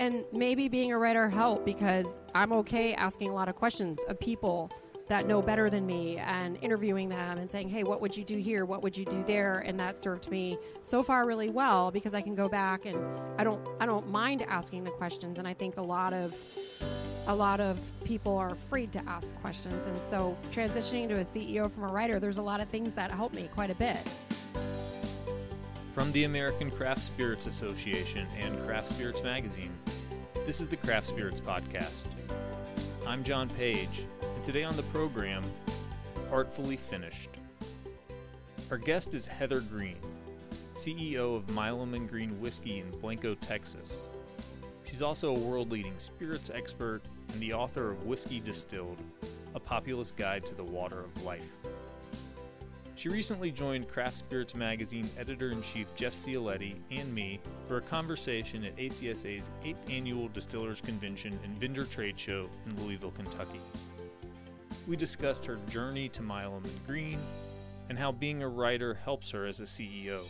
and maybe being a writer helped because I'm okay asking a lot of questions of people that know better than me and interviewing them and saying, "Hey, what would you do here? What would you do there?" And that served me so far really well because I can go back and I don't I don't mind asking the questions and I think a lot of a lot of people are afraid to ask questions and so transitioning to a CEO from a writer, there's a lot of things that help me quite a bit. From the American Craft Spirits Association and Craft Spirits Magazine, this is the Craft Spirits Podcast. I'm John Page, and today on the program, Artfully Finished. Our guest is Heather Green, CEO of Milam and Green Whiskey in Blanco, Texas. She's also a world leading spirits expert and the author of Whiskey Distilled, a populist guide to the water of life. She recently joined Craft Spirits Magazine editor in chief Jeff Cioletti and me for a conversation at ACSA's 8th Annual Distillers Convention and Vendor Trade Show in Louisville, Kentucky. We discussed her journey to Milam and Green and how being a writer helps her as a CEO.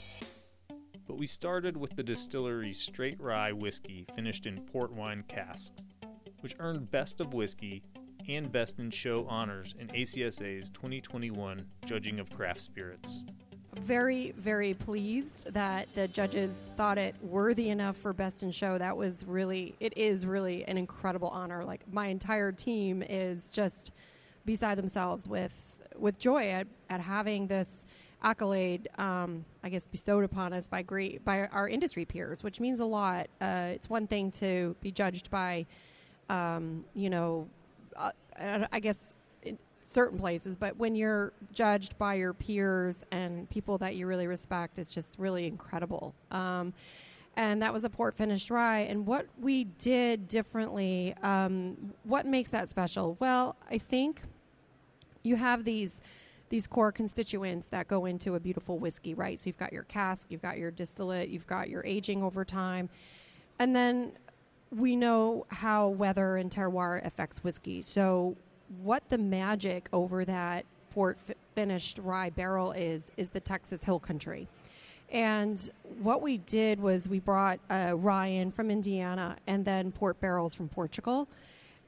But we started with the distillery's straight rye whiskey finished in port wine casks, which earned Best of Whiskey and Best in Show honors in ACSA's 2021 Judging of Craft Spirits. Very, very pleased that the judges thought it worthy enough for Best in Show. That was really, it is really an incredible honor. Like my entire team is just beside themselves with with joy at, at having this accolade, um, I guess, bestowed upon us by great by our industry peers, which means a lot. Uh, it's one thing to be judged by, um, you know, uh, I guess in certain places, but when you're judged by your peers and people that you really respect, it's just really incredible. Um, and that was a port finished rye. And what we did differently, um, what makes that special? Well, I think you have these these core constituents that go into a beautiful whiskey, right? So you've got your cask, you've got your distillate, you've got your aging over time, and then we know how weather and terroir affects whiskey. So, what the magic over that port f- finished rye barrel is, is the Texas Hill Country. And what we did was we brought uh, rye in from Indiana and then port barrels from Portugal.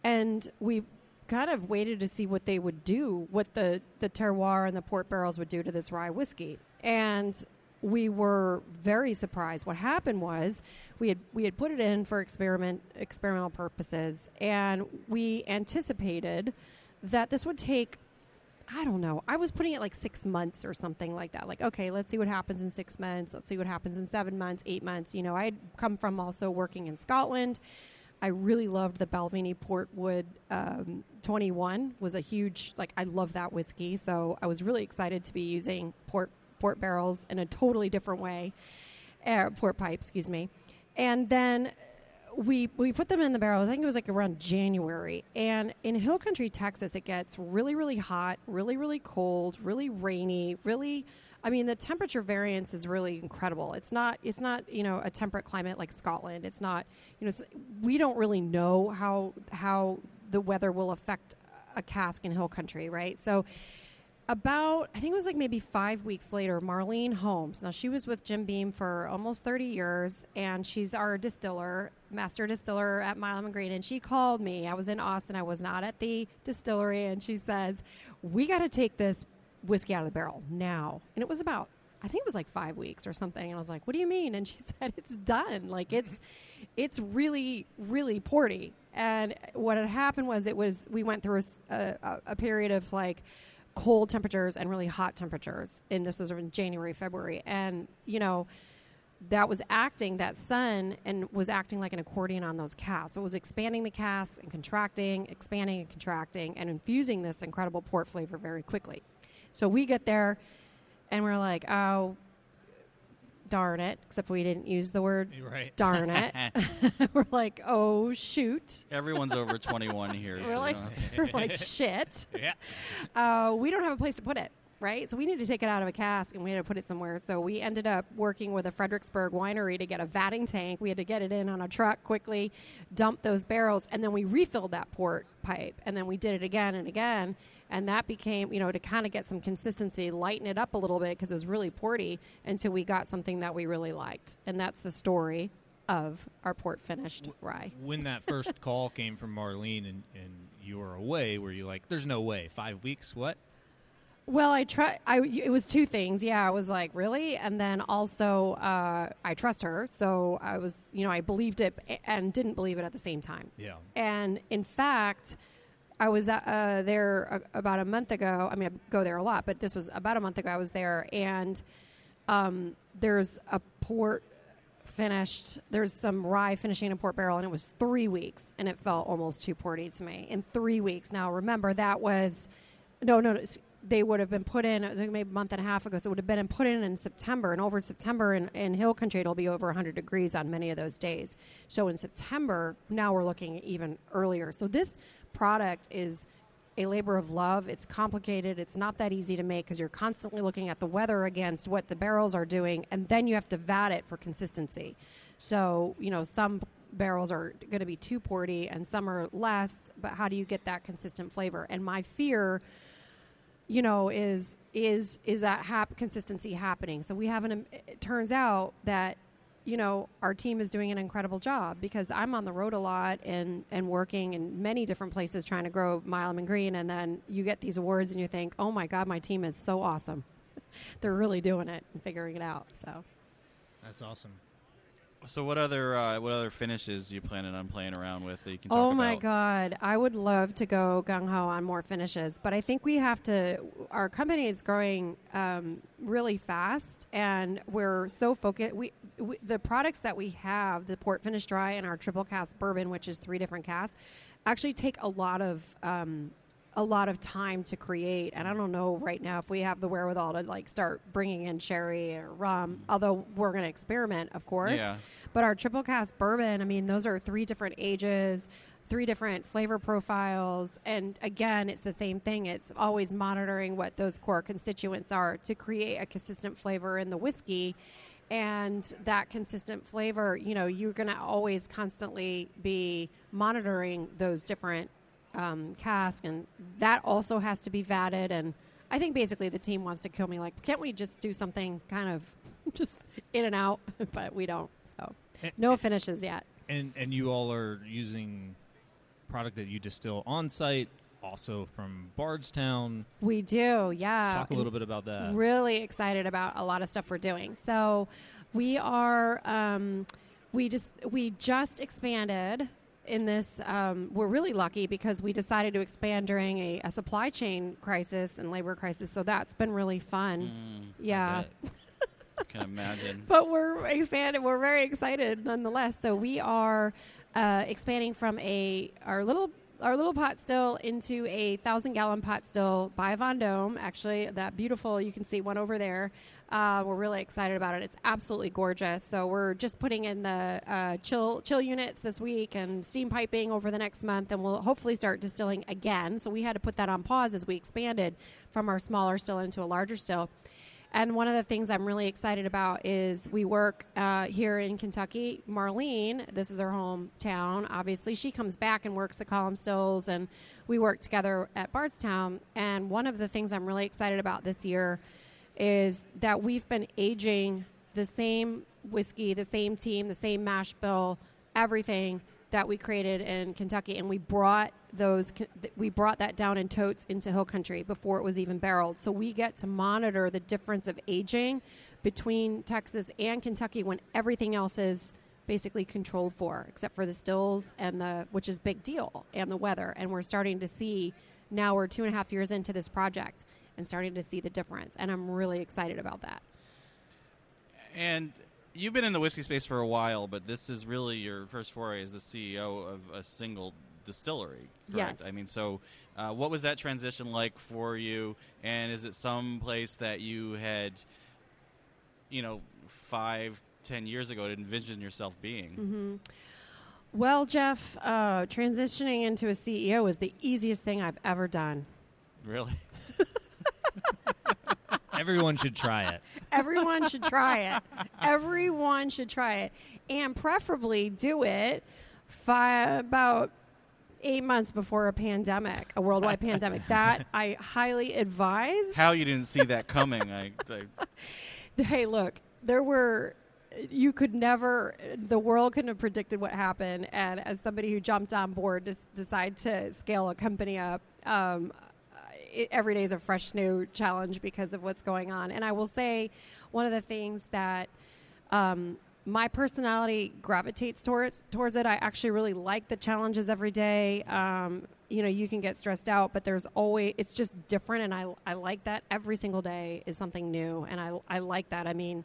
And we kind of waited to see what they would do, what the, the terroir and the port barrels would do to this rye whiskey. And we were very surprised. What happened was we had we had put it in for experiment experimental purposes, and we anticipated that this would take. I don't know. I was putting it like six months or something like that. Like, okay, let's see what happens in six months. Let's see what happens in seven months, eight months. You know, I come from also working in Scotland. I really loved the Balvenie Portwood um, 21 was a huge like I love that whiskey so I was really excited to be using port port barrels in a totally different way, uh, port pipe, excuse me. And then we we put them in the barrel. I think it was like around January. And in Hill Country, Texas, it gets really really hot, really really cold, really rainy, really. I mean, the temperature variance is really incredible. It's not it's not you know a temperate climate like Scotland. It's not you know it's, we don't really know how how the weather will affect a cask in Hill Country, right? So about I think it was like maybe five weeks later, Marlene Holmes. Now she was with Jim Beam for almost thirty years, and she's our distiller, master distiller at Milam and Green. And she called me. I was in Austin. I was not at the distillery, and she says, "We got to take this whiskey out of the barrel now." And it was about I think it was like five weeks or something. And I was like, "What do you mean?" And she said, "It's done. Like mm-hmm. it's it's really really porty." And what had happened was it was we went through a, a, a period of like cold temperatures and really hot temperatures. And this was in January, February. And, you know, that was acting, that sun, and was acting like an accordion on those casks. So it was expanding the casks and contracting, expanding and contracting, and infusing this incredible port flavor very quickly. So we get there and we're like, oh, darn it, except we didn't use the word right. darn it. we're like, oh, shoot. Everyone's over 21 here. we're, so like, we're like, shit. Yeah. Uh, we don't have a place to put it, right? So we needed to take it out of a cask and we had to put it somewhere. So we ended up working with a Fredericksburg winery to get a vatting tank. We had to get it in on a truck quickly, dump those barrels, and then we refilled that port pipe. And then we did it again and again and that became you know to kind of get some consistency lighten it up a little bit because it was really porty until we got something that we really liked and that's the story of our port finished rye. When that first call came from Marlene and, and you were away, were you like, "There's no way, five weeks? What?" Well, I try. I it was two things. Yeah, I was like, really, and then also uh, I trust her, so I was, you know, I believed it and didn't believe it at the same time. Yeah. And in fact, I was uh, there about a month ago. I mean, I go there a lot, but this was about a month ago. I was there, and um, there's a port finished. There's some rye finishing in a port barrel, and it was three weeks, and it felt almost too porty to me. In three weeks. Now, remember that was no, no. no they would have been put in. It was maybe a month and a half ago, so it would have been put in in September. And over September in, in hill country, it'll be over 100 degrees on many of those days. So in September, now we're looking even earlier. So this product is a labor of love. It's complicated. It's not that easy to make because you're constantly looking at the weather against what the barrels are doing, and then you have to vat it for consistency. So, you know, some barrels are going to be too porty and some are less, but how do you get that consistent flavor? And my fear, you know, is is is that hap- consistency happening? So we have an. Um, it turns out that you know, our team is doing an incredible job because I'm on the road a lot and, and working in many different places trying to grow Milam and Green. And then you get these awards and you think, oh my God, my team is so awesome. They're really doing it and figuring it out. So that's awesome. So what other uh, what other finishes you planning on playing around with that you can talk Oh my about? god, I would love to go gung ho on more finishes, but I think we have to. Our company is growing um, really fast, and we're so focused. We, we the products that we have, the port finished rye and our triple cask bourbon, which is three different casks, actually take a lot of um, a lot of time to create and i don't know right now if we have the wherewithal to like start bringing in sherry or rum mm-hmm. although we're going to experiment of course. Yeah. but our triple cask bourbon i mean those are three different ages three different flavor profiles and again it's the same thing. It's always monitoring what those core constituents are to create a consistent flavor in the whiskey and that consistent flavor you know you're going to always constantly be monitoring those different um, cask, and that also has to be vatted. And I think basically the team wants to kill me. Like, can't we just do something kind of just in and out? but we don't. So no finishes yet. And and you all are using product that you distill on site, also from Bardstown. We do, yeah. Talk a little bit about that. Really excited about a lot of stuff we're doing. So we are. Um, we just we just expanded in this, um, we're really lucky because we decided to expand during a, a, supply chain crisis and labor crisis. So that's been really fun. Mm, yeah. I can imagine. but we're expanded. We're very excited nonetheless. So we are uh, expanding from a our little our little pot still into a thousand gallon pot still by Vendome. Actually, that beautiful. You can see one over there. Uh, we're really excited about it. It's absolutely gorgeous. So we're just putting in the uh, chill chill units this week and steam piping over the next month, and we'll hopefully start distilling again. So we had to put that on pause as we expanded from our smaller still into a larger still. And one of the things I'm really excited about is we work uh, here in Kentucky. Marlene, this is her hometown. Obviously, she comes back and works the column stills, and we work together at Bardstown. And one of the things I'm really excited about this year is that we've been aging the same whiskey, the same team, the same mash bill, everything that we created in Kentucky, and we brought those we brought that down in totes into Hill Country before it was even barreled. So we get to monitor the difference of aging between Texas and Kentucky when everything else is basically controlled for, except for the stills and the which is big deal and the weather. And we're starting to see now we're two and a half years into this project and starting to see the difference. And I'm really excited about that. And you've been in the whiskey space for a while, but this is really your first foray as the CEO of a single distillery, correct? Yes. I mean, so uh, what was that transition like for you? And is it some place that you had, you know, five, ten years ago to envision yourself being? Mm-hmm. Well, Jeff, uh, transitioning into a CEO was the easiest thing I've ever done. Really? Everyone should try it. Everyone should try it. Everyone should try it, and preferably do it fi- about eight months before a pandemic, a worldwide pandemic. That I highly advise. How you didn't see that coming? I, I Hey, look, there were you could never, the world couldn't have predicted what happened. And as somebody who jumped on board to decide to scale a company up, um, it, every day is a fresh new challenge because of what's going on. And I will say, one of the things that um, my personality gravitates towards towards it. I actually really like the challenges every day. Um, you know, you can get stressed out, but there's always it's just different, and I I like that every single day is something new, and I I like that. I mean.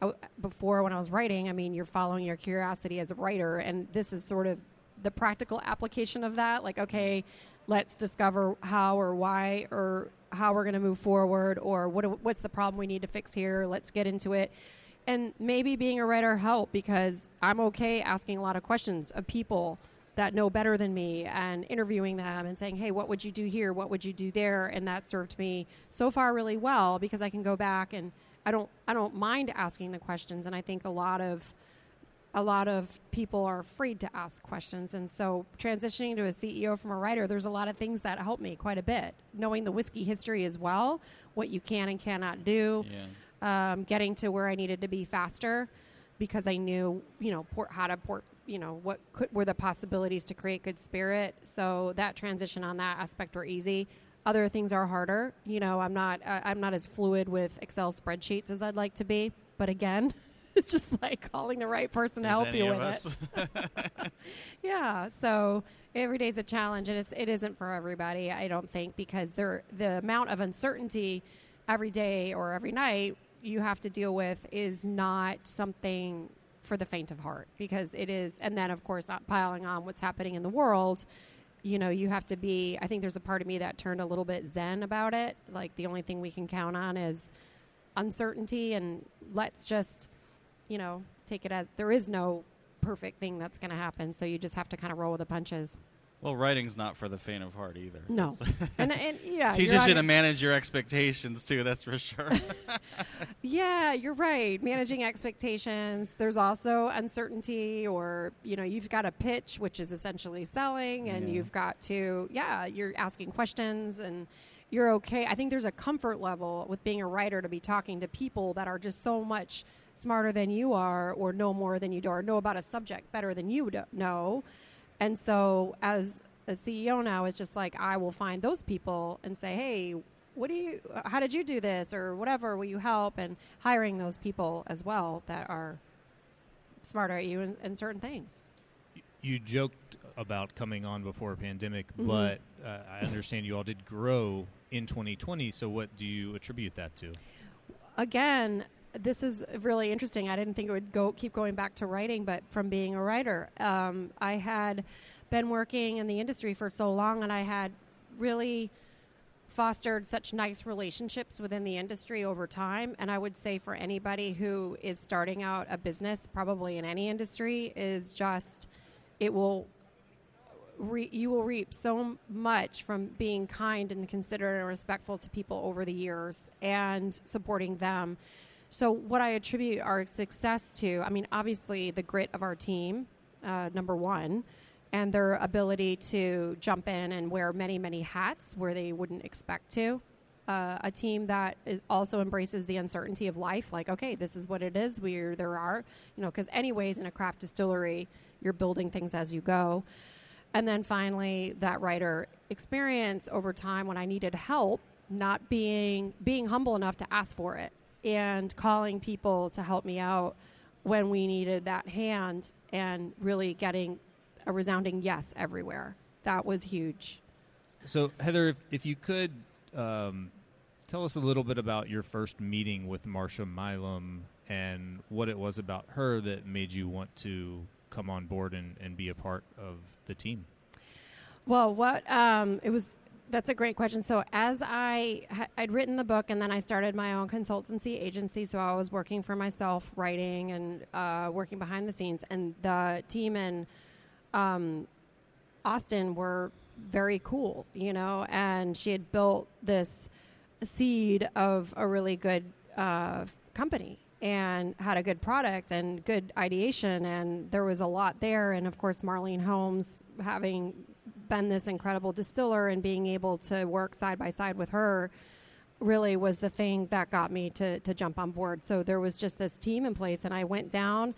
I, before when I was writing, I mean, you're following your curiosity as a writer, and this is sort of the practical application of that. Like, okay, let's discover how or why or how we're going to move forward, or what what's the problem we need to fix here. Let's get into it and maybe being a writer helped because I'm okay asking a lot of questions of people that know better than me and interviewing them and saying, "Hey, what would you do here? What would you do there?" And that served me so far really well because I can go back and I don't I don't mind asking the questions and I think a lot of a lot of people are afraid to ask questions and so transitioning to a CEO from a writer there's a lot of things that help me quite a bit knowing the whiskey history as well what you can and cannot do Yeah. Um, getting to where I needed to be faster because I knew, you know, port, how to port, you know, what could, were the possibilities to create good spirit. So that transition on that aspect were easy. Other things are harder. You know, I'm not, uh, I'm not as fluid with Excel spreadsheets as I'd like to be. But again, it's just like calling the right person to There's help you with it. Yeah, so every day's a challenge, and it's it isn't for everybody. I don't think because there the amount of uncertainty every day or every night you have to deal with is not something for the faint of heart because it is. And then of course uh, piling on what's happening in the world. You know, you have to be. I think there's a part of me that turned a little bit zen about it. Like the only thing we can count on is uncertainty, and let's just, you know, take it as there is no perfect thing that's going to happen. So you just have to kind of roll with the punches. Well, writing's not for the faint of heart either. No, and, and yeah, Teaches you to manage your expectations too. That's for sure. Yeah, you're right. Managing expectations. There's also uncertainty, or you know, you've got a pitch, which is essentially selling, and Yeah. you've got to, yeah, you're asking questions, and you're okay. I think there's a comfort level with being a writer to be talking to people that are just so much smarter than you are, or know more than you do, or know about a subject better than you know. And so, as a CEO now, it's just like I will find those people and say, "Hey, what do you? How did you do this, or whatever? Will you help?" And hiring those people as well that are smarter at you in, in certain things. You joked about coming on before a pandemic, Mhm. but uh, I understand you all did grow in 2020. So, what do you attribute that to? Again, this is really interesting. I didn't think it would go keep going back to writing, but from being a writer, um, I had been working in the industry for so long, and I had really fostered such nice relationships within the industry over time. And I would say for anybody who is starting out a business, probably in any industry, is just it will re- you will reap so much from being kind and considerate and respectful to people over the years and supporting them. So, what I attribute our success to, I mean, obviously the grit of our team, uh, number one, and their ability to jump in and wear many, many hats where they wouldn't expect to. Uh, a team that also embraces the uncertainty of life, like, okay, this is what it is. We're there are, you know, because anyways, in a craft distillery, you're building things as you go. And then finally, that writer experience over time when I needed help, not being being humble enough to ask for it and calling people to help me out when we needed that hand and really getting a resounding yes everywhere. That was huge. So, Heather, if, if you could um, tell us a little bit about your first meeting with Marsha Milam and what it was about her that made you want to come on board and, and be a part of the team. Well, what um, it was that's a great question. So as I I'd written the book and then I started my own consultancy agency, so I was working for myself, writing and uh, working behind the scenes, and the team in um, Austin were very cool, you know, and she had built this seed of a really good uh, company and had a good product and good ideation. And there was a lot there. And of course Marlene Holmes having been this incredible distiller and being able to work side by side with her really was the thing that got me to to jump on board. So there was just this team in place, and I went down.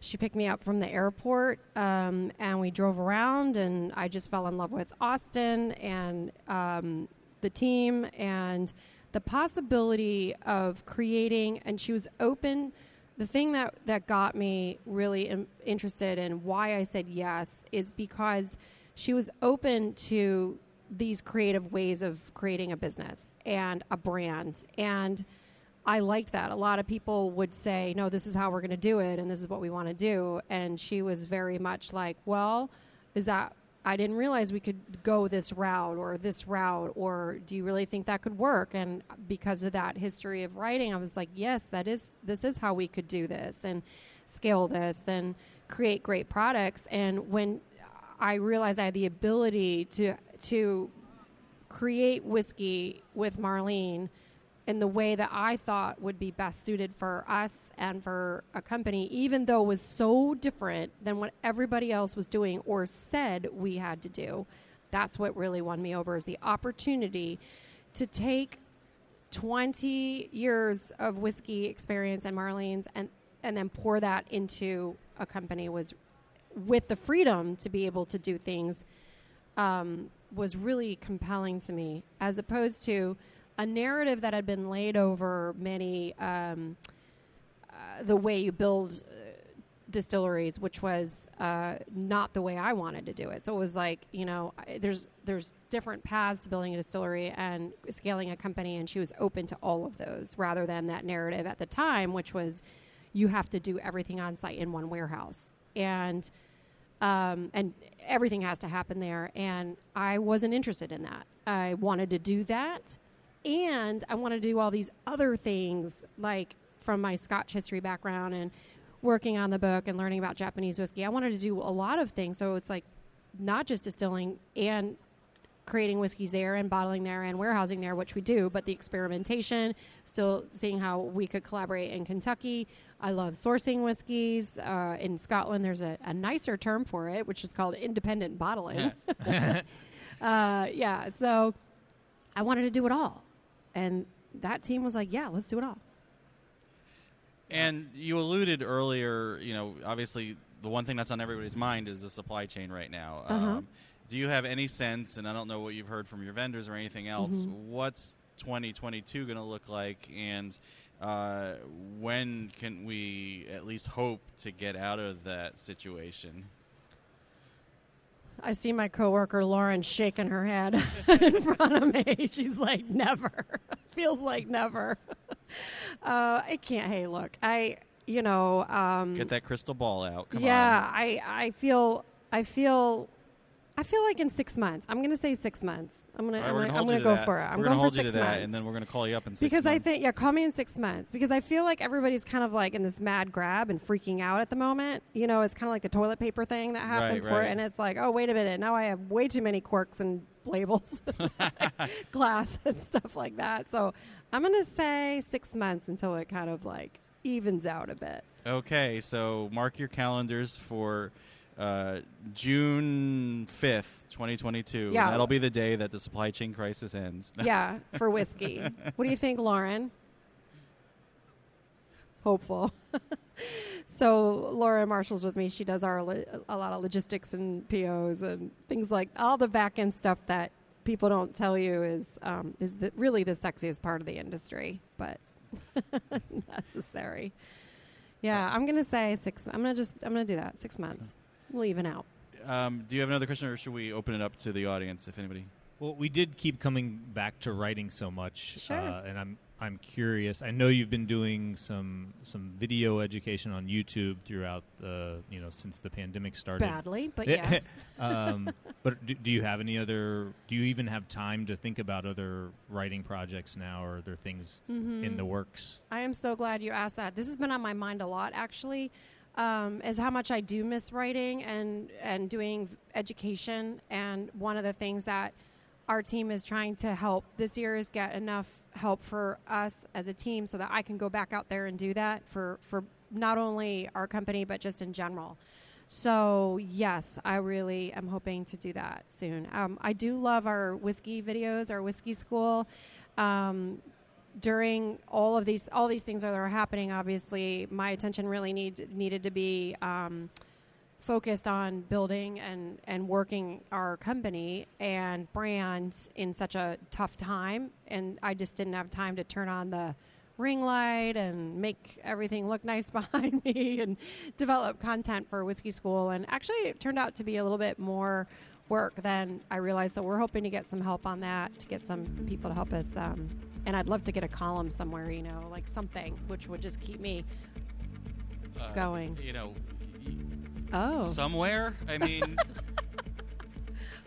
She picked me up from the airport, um, and we drove around, and I just fell in love with Austin and um, the team and the possibility of creating. And she was open. The thing that that got me really in, interested in why I said yes is because she was open to these creative ways of creating a business and a brand and I liked that. A lot of people would say, "No, this is how we're going to do it and this is what we want to do." And she was very much like, "Well, is that I didn't realize we could go this route or this route or do you really think that could work?" And because of that history of writing, I was like, "Yes, that is this is how we could do this and scale this and create great products." And when I realized I had the ability to to create whiskey with Marlene in the way that I thought would be best suited for us and for a company, even though it was so different than what everybody else was doing or said we had to do. That's what really won me over is the opportunity to take 20 years of whiskey experience and Marlene's and and then pour that into a company was with the freedom to be able to do things um, was really compelling to me, as opposed to a narrative that had been laid over many um, uh, the way you build uh, distilleries, which was uh, not the way I wanted to do it. So it was like you know, there's there's different paths to building a distillery and scaling a company, and she was open to all of those rather than that narrative at the time, which was you have to do everything on site in one warehouse and um, and everything has to happen there. And I wasn't interested in that. I wanted to do that, and I wanted to do all these other things, like from my Scotch history background and working on the book and learning about Japanese whiskey. I wanted to do a lot of things. So it's like not just distilling and creating whiskeys there and bottling there and warehousing there, which we do, but the experimentation, still seeing how we could collaborate in Kentucky. I love sourcing whiskeys. Uh, in Scotland, there's a, a, nicer term for it, which is called independent bottling. uh, yeah, so I wanted to do it all. And that team was like, yeah, let's do it all. And you alluded earlier, you know, obviously the one thing that's on everybody's mind is the supply chain right now. Uh-huh. Um, do you have any sense, and I don't know what you've heard from your vendors or anything else, mm-hmm. what's 2022 going to look like? And uh, when can we at least hope to get out of that situation? I see my coworker Lauren shaking her head in front of me. She's like, "Never." Feels like never. uh, I can't. Hey, look, I you know um, get that crystal ball out. Come yeah, on. I I feel I feel I feel like in six months. I'm going to say six months. I'm going right, to. I'm going to go that. for it. I'm we're going for six months, that, and then we're going to call you up in six. Because months. I think yeah, call me in six months because I feel like everybody's kind of like in this mad grab and freaking out at the moment. You know, it's kind of like the toilet paper thing that happened right, for right. it, and it's like, oh wait a minute, now I have way too many corks and labels, glass and stuff like that. So I'm going to say six months until it kind of like evens out a bit. Okay, so mark your calendars for uh, June 5th, 2022. Yeah. that'll be the day that the supply chain crisis ends. yeah, for whiskey. what do you think, Lauren? Hopeful. so Laura Marshall's with me. She does our lo- a lot of logistics and POs and things like all the back end stuff that people don't tell you is um, is the, really the sexiest part of the industry, but necessary. Yeah, I'm gonna say six. I'm gonna just I'm gonna do that six months. We'll even out. Um, do you have another question, or should we open it up to the audience if anybody? Well, we did keep coming back to writing so much, sure. uh, and I'm I'm curious. I know you've been doing some some video education on YouTube throughout the you know since the pandemic started. Badly, but yes. um, but do, do, you have any other? Do you even have time to think about other writing projects now, or are there things mm-hmm. in the works? I am so glad you asked that. This has been on my mind a lot, actually um, is how much I do miss writing and and doing education. And one of the things that our team is trying to help this year is get enough help for us as a team so that I can go back out there and do that for for not only our company but just in general. So yes, I really am hoping to do that soon. Um, I do love our whiskey videos, our whiskey school. Um, during all of these all these things that are happening, obviously, my attention really need needed to be. Um, focused on building and, and working our company and brand in such a tough time. And I just didn't have time to turn on the ring light and make everything look nice behind me and develop content for Whiskey School. And actually, it turned out to be a little bit more work than I realized. So we're hoping to get some help on that to get some people to help us. Um, and I'd love to get a column somewhere, you know, like something which would just keep me Uh, going. You know, Oh. somewhere. I mean,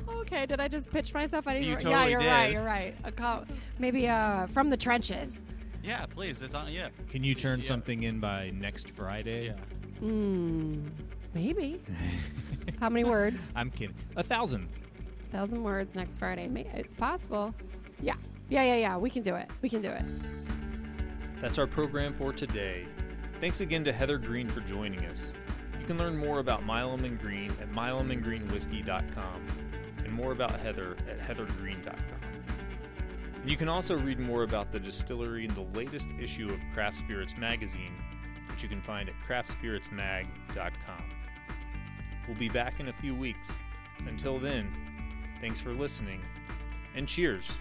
Okay, did I just pitch myself? I didn't. You yeah, totally you're right. You're right. A col- maybe uh, from the trenches. yeah, please. It's on. Yeah. Can you turn Yeah. something in by next Friday? Yeah. Hmm. Maybe. How many words? I'm kidding. A thousand. Thousand words next Friday. It's possible. Yeah. Yeah. Yeah. Yeah. We can do it. We can do it. That's our program for today. Thanks again to Heather Green for joining us. You can learn more about Milam and Green at milamandgreenwhiskey.com and more about Heather at heathergreen.com. And you can also read more about the distillery in the latest issue of Craft Spirits magazine, which you can find at craftspiritsmag.com. We'll be back in a few weeks. Until then, thanks for listening and cheers.